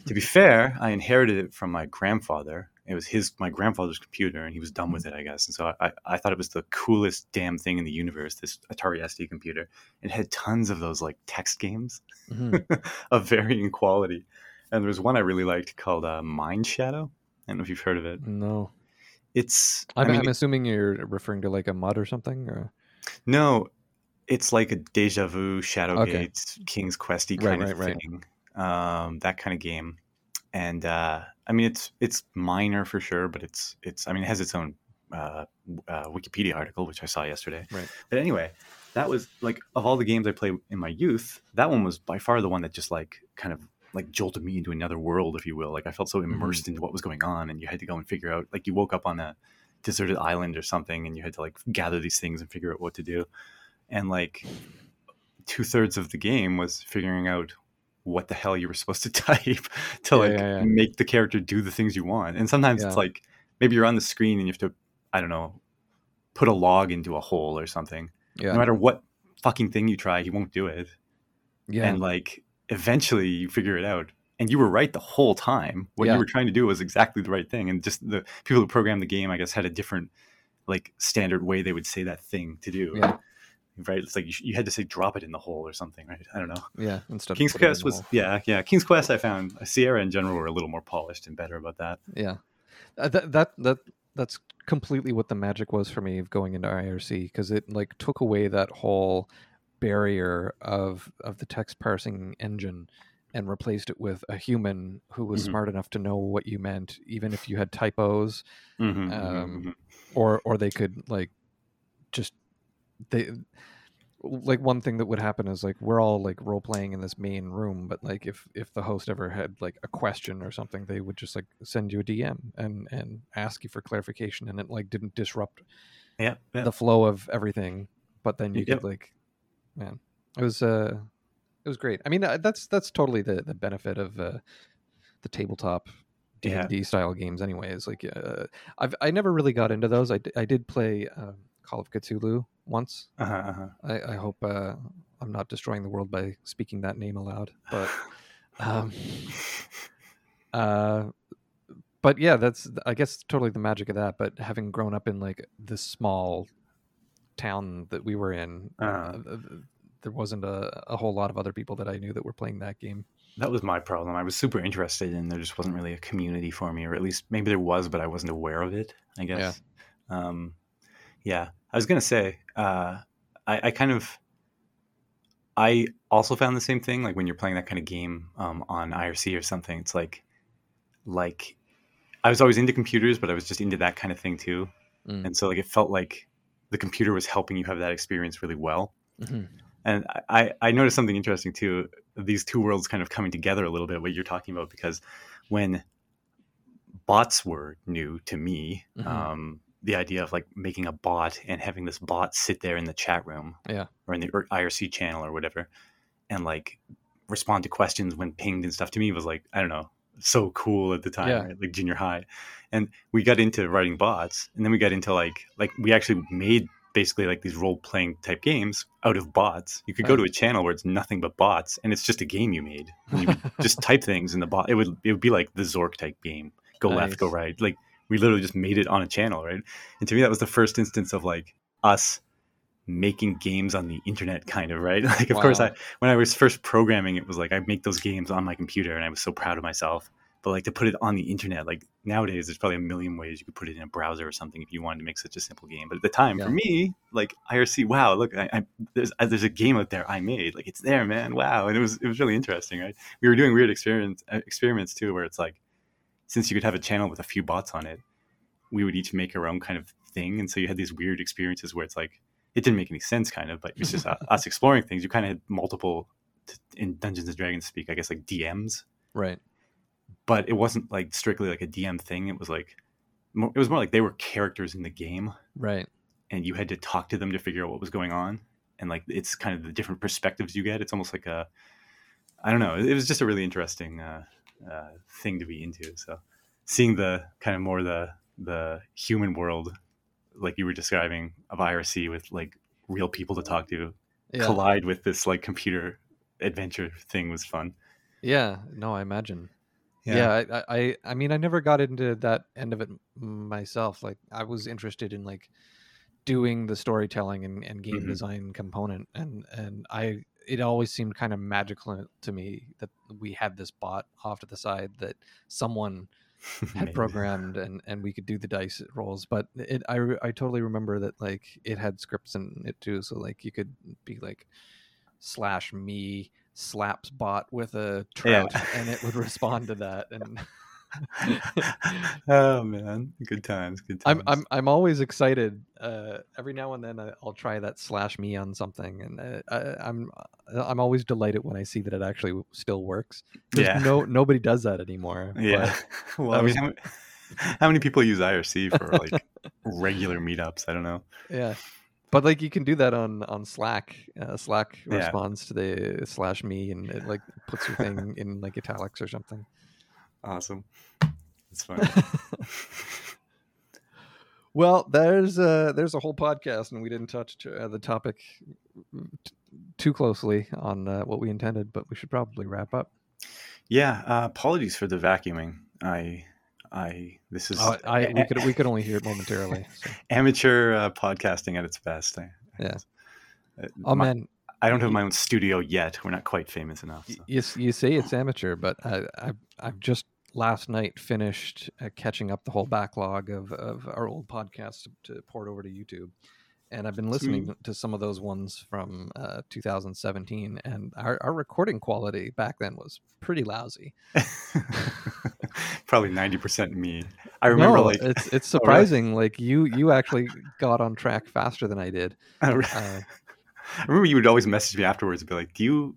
to be fair, I inherited it from my grandfather. It was his my grandfather's computer, and he was done with it, I guess. And so I, I thought it was the coolest damn thing in the universe. This Atari ST computer. It had tons of those like text games hmm of varying quality, and there was one I really liked called uh, Mindshadow. I don't know if you've heard of it. No, It's I I'm, mean, I'm assuming you're referring to like a mud or something. Or No, it's like a deja vu, Shadowgate, Okay. King's Questy Right, kind of right, right. thing. Um, that kind of game. And uh, I mean, it's it's minor for sure, but it's it's. I mean, it has its own uh, uh, Wikipedia article, which I saw yesterday. Right. But anyway, that was like of all the games I played in my youth, that one was by far the one that just like kind of like jolted me into another world, if you will. Like I felt so Mm-hmm. immersed into what was going on, and you had to go and figure out. Like you woke up on a deserted island or something, and you had to like gather these things and figure out what to do. And like two thirds of the game was figuring out what the hell you were supposed to type to like yeah, yeah. make the character do the things you want. And sometimes it's like maybe you're on the screen and you have to, I don't know, put a log into a hole or something. yeah, No matter what fucking thing you try, he won't do it. yeah, And like eventually you figure it out. And you were right the whole time. What Yeah. you were trying to do was exactly the right thing. And just the people who programmed the game, I guess, had a different like standard way they would say that thing to do. Yeah. Right. It's like you, you had to say drop it in the hole or something, right? I don't know. yeah. Instead King's Quest was yeah, yeah. King's Quest I found Sierra in general were a little more polished and better about that. yeah Uh, that that that that's completely what the magic was for me of going into IRC because it like took away that whole barrier of of the text parsing engine and replaced it with a human who was Mhm. smart enough to know what you meant even if you had typos Mhm, mhm, Um, mhm. or or they could like just they like one thing that would happen is like we're all like role playing in this main room but like if if the host ever had like a question or something they would just like send you a dm and and ask you for clarification and it like didn't disrupt Yeah, yeah. the flow of everything but then you Yep. could like man. It was uh it was great. I mean uh, that's that's totally the the benefit of uh the tabletop d&d style games anyways. Like uh i've i never really got into those. I, d- I did play um, call of cthulhu once. Uh-huh, uh-huh. i, I hope uh i'm not destroying the world by speaking that name aloud but um uh but yeah that's i guess totally the magic of that but having grown up in like this small town that we were in Uh-huh. uh, th- th- there wasn't a, a whole lot of other people that i knew that were playing that game that was my problem. I was super interested, and there just wasn't really a community for me, or at least maybe there was, but I wasn't aware of it. I guess. Um, yeah, I was gonna say, uh, I, I kind of, I also found the same thing. Like when you're playing that kind of game um, on IRC or something, it's like, like, I was always into computers, but I was just into that kind of thing too, Mm. and so like it felt like the computer was helping you have that experience really well. Mhm. And I, I noticed something interesting too. These two worlds kind of coming together a little bit. What you're talking about, because when bots were new to me, Mhm. um, the idea of like making a bot and having this bot sit there in the chat room, Yeah. or in the er, IRC channel or whatever, and like respond to questions when pinged and stuff. To me, was like I don't know, so cool at the time, Yeah. right? like junior high. And we got into writing bots, and then we got into like like we actually made basically like these role playing type games out of bots. You could go to a channel where it's nothing but bots, and it's just a game you made. And you just type things in the bot. It would it would be like the Zork type game. Go left, go right. Like we literally just made it on a channel, right? And to me, that was the first instance of like us making games on the internet, kind of, right? Like, of course, I when I was first programming, it was like I make those games on my computer, and I was so proud of myself. But like to put it on the internet, like nowadays, there's probably a million ways you could put it in a browser or something if you wanted to make such a simple game. But at the time, Yeah. for me, like IRC, wow, look, I, I, there's uh, there's a game out there I made, like it's there, man, wow, and it was it was really interesting, right? We were doing weird experiments uh, experiments too, where it's like since you could have a channel with a few bots on it, we would each make our own kind of thing, and so you had these weird experiences where it's like it didn't make any sense, kind of, but it's just us exploring things. You kind of had multiple in Dungeons and Dragons speak, I guess, like DMs, right but it wasn't like strictly like a DM thing. It was like more, it was more like they were characters in the game, right and you had to talk to them to figure out what was going on, and like it's kind of the different perspectives you get. It's almost like a I don't know. It was just a really interesting uh, uh, thing to be into. So seeing the kind of more the the human world, like you were describing of IRC with like real people to talk to, yeah collide with this like computer adventure thing was fun. yeah no i imagine yeah, I, I I- i mean i never got into that end of it myself like i was interested in like doing the storytelling and, and game Mhm. design component and and i it always seemed kind of magical to me that we had this bot off to the side that someone had programmed and and we could do the dice rolls but it I, I totally remember that like it had scripts in it too so like you could be like slash me slaps bot with a Yeah. trout and it would respond to that and oh man, good times, good times. I'm I'm I'm always excited. Uh, every now and then I- I'll try that slash me on something, and uh, I, I'm I'm always delighted when I see that it actually still works. 'Cause Yeah. no nobody does that anymore. Yeah. well, I mean, how, how many people use IRC for like regular meetups? I don't know. yeah. But like you can do that on on Slack. Uh, Slack Yeah. responds to the slash me, and it like puts your thing in like italics or something. Awesome. It's fine. Well, there's a there's a whole podcast, and we didn't touch uh, the topic t- too closely on uh, what we intended, but we should probably wrap up. yeah. Uh, apologies for the vacuuming. I, I. This is Oh, I we could we could only hear it momentarily. So. amateur uh, podcasting at its best. I, Yeah. Uh, Oh my- man, I don't have my own studio yet. We're not quite famous enough. So. you you say it's amateur, but I, I I've just last night finished uh, catching up the whole backlog of, of our old podcasts to port over to YouTube. And I've been listening Sweet. to some of those ones from uh, 2017, and our, our recording quality back then was pretty lousy. Probably ninety percent me. I remember no, like it's it's surprising. Like you you actually got on track faster than I did. Uh, I remember you would always message me afterwards and be like, "Do you?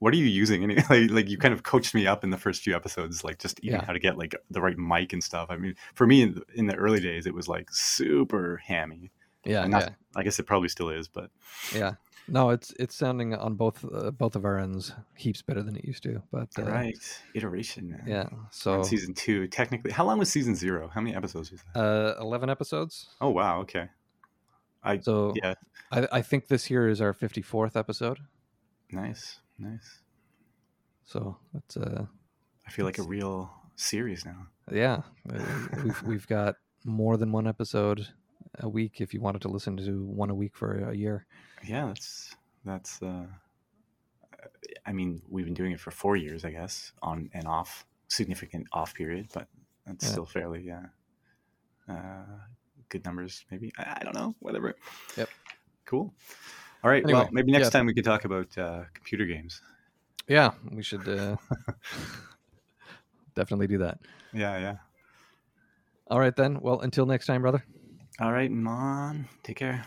What are you using?" And like, like you kind of coached me up in the first few episodes, like just even Yeah. how to get like the right mic and stuff. I mean, for me in the, in the early days, it was like super hammy. yeah, not- yeah, I guess it probably still is, but yeah. No, it's it's sounding on both uh, both of our ends heaps better than it used to. But uh, right iteration. Man. yeah. So on season two, technically, how long was season zero? How many episodes was that? uh, eleven episodes. oh wow, okay. I So yeah, I, I think this here is our fifty fourth episode. nice, nice. So it's uh I feel like a real series now. yeah uh, we've we've got more than one episode a week if you wanted to listen to one a week for a year. Yeah, that's that's. uh I mean, we've been doing it for four years, I guess, on and off, significant off period, but that's Yeah. still fairly, yeah, uh, good numbers. Maybe I, I don't know, whatever. Yep. Cool. All right. well, maybe next yeah. time we can talk about uh, computer games. Yeah, we should uh, definitely do that. Yeah, yeah. All right then. Well, until next time, brother. All right, Mon. Take care.